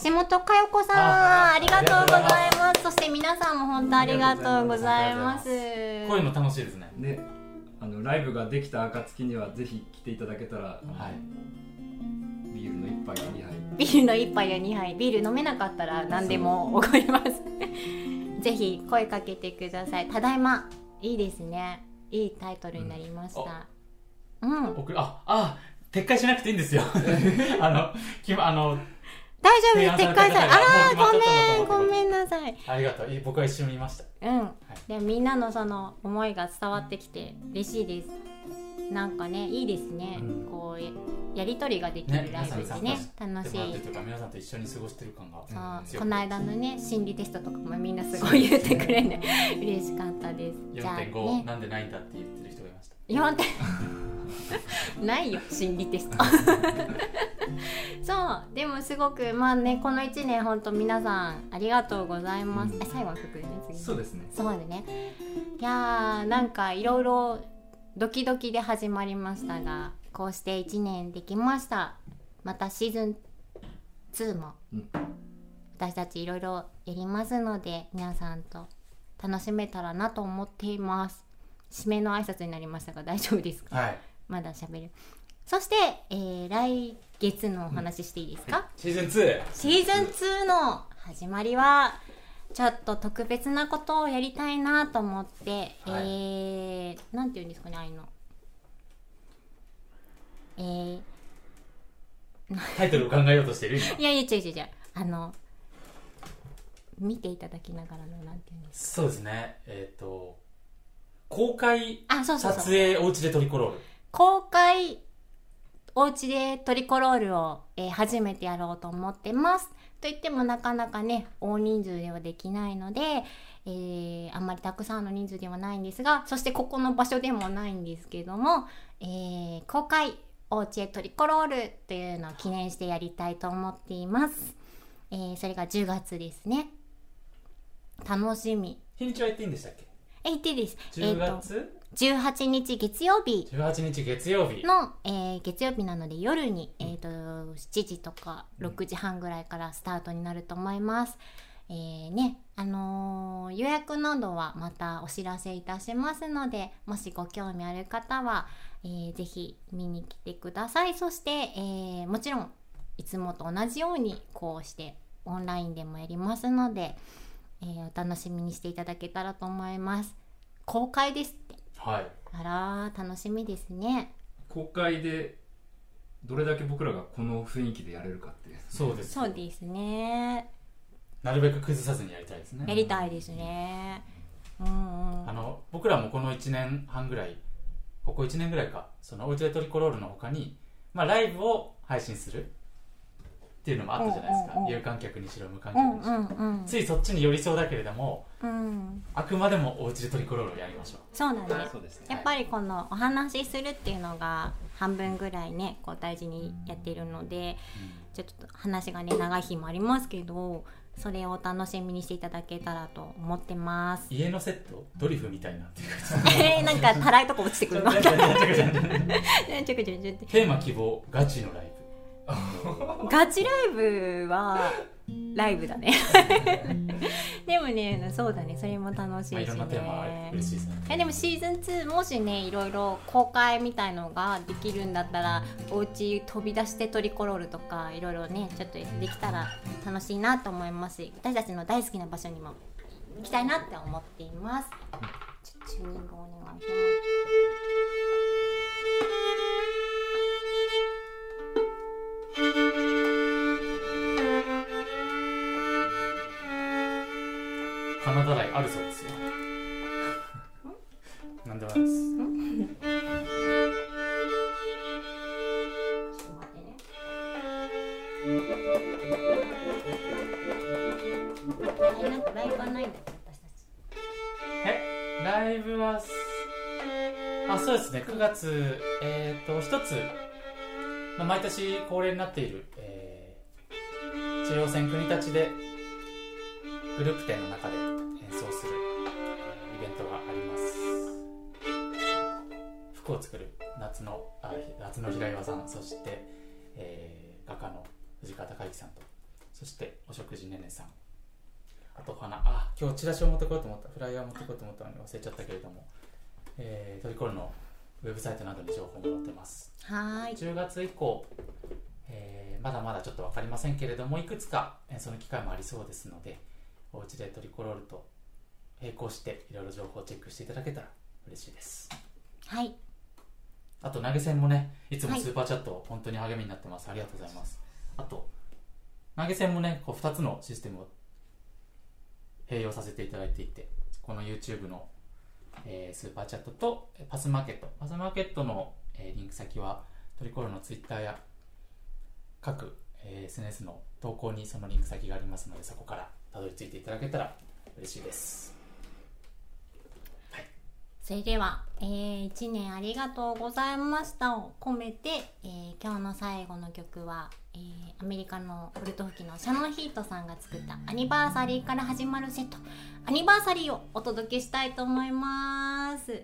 橋本佳代子さんあありがとうございます。そして皆さんも本当ありがとうございます。こういうの楽しいですね」ねあのライブができた暁にはぜひ来ていただけたら、はい。ビールの一杯や2杯。ビールの一杯や2杯。ビール飲めなかったら何でも怒ります。ぜひ声かけてください。ただいまいいですね。いいタイトルになりました。うん、僕ああ撤回しなくていいんですよ。あのきまあの大丈夫です撤回されあ提案された方がーもう決まっちゃったとごめんごめんなさい。ありがとう。い僕は一瞬見ました。うん、でみんなのその思いが伝わってきて嬉しいです。なんかねいいですね、うん。こうややりとりができねるライブってね。楽しい。皆さんと一緒に過ごしてる感がそうこの間のね心理テストとかもみんなすごい言ってくれて嬉しかったです。じゃあ4.5、ねなんでないんだって言ってる人4点ないよ心理テスト。そうでもすごくまあねこの1年本当皆さんありがとうございます、あ最後の曲でね次。そうですね。そうだね。いやーなんかいろいろドキドキで始まりましたがこうして1年できました。またシーズン2も。うん。私たちいろいろやりますので皆さんと楽しめたらなと思っています締めの挨拶になりましたが大丈夫ですか？はい。まだ喋る。そして、えー来月のお話していいですか、シーズン 2! シーズン2の始まりはちょっと特別なことをやりたいなと思って、はい。えー、なんて言うんですかねああいうの。えー、タイトルを考えようとしてる今。いやいや違う違う違う。あの見ていただきながらのなんて言うんですそうですね。えっ、と公開撮影おうちでトリコロール公開お家でトリコロールを、えー初めてやろうと思ってます。と言ってもなかなかね大人数ではできないので、えーあんまりたくさんの人数ではないんですがそしてここの場所でもないんですけども、えー公開おうちでトリコロールというのを記念してやりたいと思っています。えーそれが10月ですね。楽しみ。日にちは言っていいんでしたっけ？え、いいです。10えーと月、18日月曜日18日月曜日の、えー月曜日なので夜に、えー、と7時とか6時半ぐらいからスタートになると思います。えーねあのー予約などはまたお知らせいたしますのでもしご興味ある方は、えーぜひ見に来てください。そして、えーもちろんいつもと同じようにこうしてオンラインでもやりますので、えーお楽しみにしていただけたらと思います。公開ですって。はい。あらー楽しみですね。公開でどれだけ僕らがこの雰囲気でやれるかってそうですそうですね。なるべく崩さずにやりたいですね。やりたいですね。うんうん。あの僕らもこの1年半ぐらいここ1年ぐらいかそのおうちでトリコロールの他に、まあ、ライブを配信するっていうのもあったじゃないですか、うんうんうん。有観客にしろ無観うん客にしろ、うんうんついそっちに寄りそうだけれどもうん。あくまでもおうちでトリコロールをやりましょそうなんです。そうですね。やっぱりこのお話しするっていうのが半分ぐらいねこう大事にやってるのでう、ちょっと話がね長い日もありますけどそれをお楽しみにしていただけたらと思ってます。家のセットドリフみたいなっていう えーなんかたらいとこ落ちてくるの。テーマ希望ガチのライブガチライブはライブだね。でもねそうだね。それも楽しいしまあ、ねしいですね。でもシーズン2もしねいろいろ公開みたいのができるんだったらお家飛び出してトリコロールとかいろいろねちょっとできたら楽しいなと思いますし私たちの大好きな場所にも行きたいなって思っています。ちょチューニングお願いしカナダ来あるそうですよ。なんでもないです。ちょっと待ってね。ライブはえ？ライブはあそうですね。9月えっ、と一つ、まあ、毎年恒例になっている、えー中央線国立でグループ展の中で演奏する、えーイベントがあります。服を作る夏のあ夏の平岩さんそして、えー画家の藤川隆之さんとそしてお食事ねねさん。あとかなあ今日チラシを持ってこようと思ったフライヤー持ってこようと思ったのに忘れちゃったけれども、えートリコールのウェブサイトなどに情報も載ってます。はーい。10月以降、えーまだまだちょっと分かりませんけれどもいくつか演奏の機会もありそうですのでおうちでトリコロールと並行していろいろ情報をチェックしていただけたら嬉しいです。はい。あと投げ銭もねいつもはい。スーパーチャット本当に励みになってます、ありがとうございます。あと投げ銭もねこう2つのシステムを併用させていただいていてこの YouTube の、えースーパーチャットとパスマーケット。パスマーケットの、えーリンク先はトリコロのツイッターや各、えー SNS の投稿にそのリンク先がありますのでそこからたどり着いていただけたら嬉しいです。それでは、えー、1年ありがとうございました。を込めて、えー今日の最後の曲は、えーアメリカのウルト吹きのシャノンヒートさんが作ったアニバーサリーから始まるセット。アニバーサリーをお届けしたいと思います。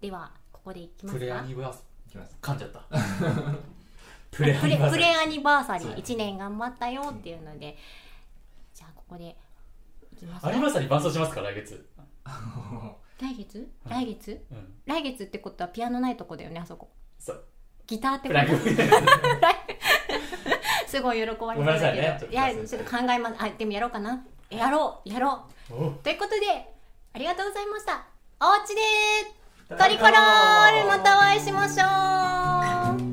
ではここでいきますか？プレアニバーサいきます噛んじゃった。プレアニバーサリー。プレアニバーサリそう。ー1年頑張ったよっていうのでじゃあここでいきますアニバーサリー伴奏しますか？来月 来月？はい来月？うん。来月ってことはピアノないとこだよねあそこ。そう。ギターってプこと？すごい喜ばれそうごめんなさだけいね。いやちょっと考えますあでもやろうかな。やろうやろお。うということでありがとうございました。おうちでトリコロールまたお会いしましょう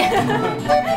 ません。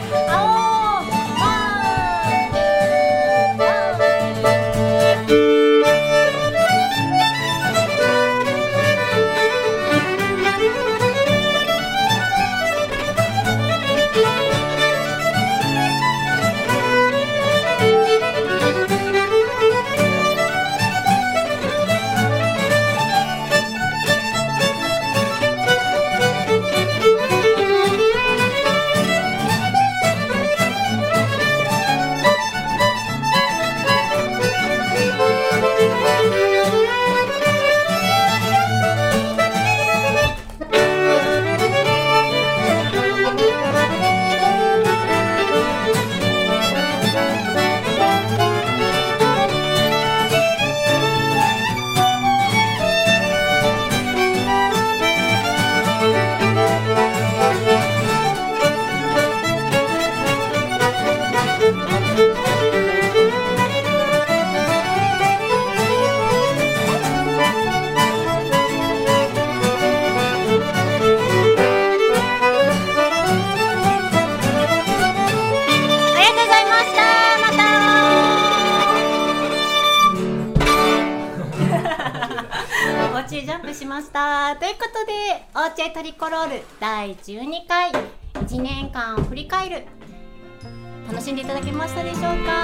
第12回1年間を振り返る。楽しんでいただけましたでしょうか？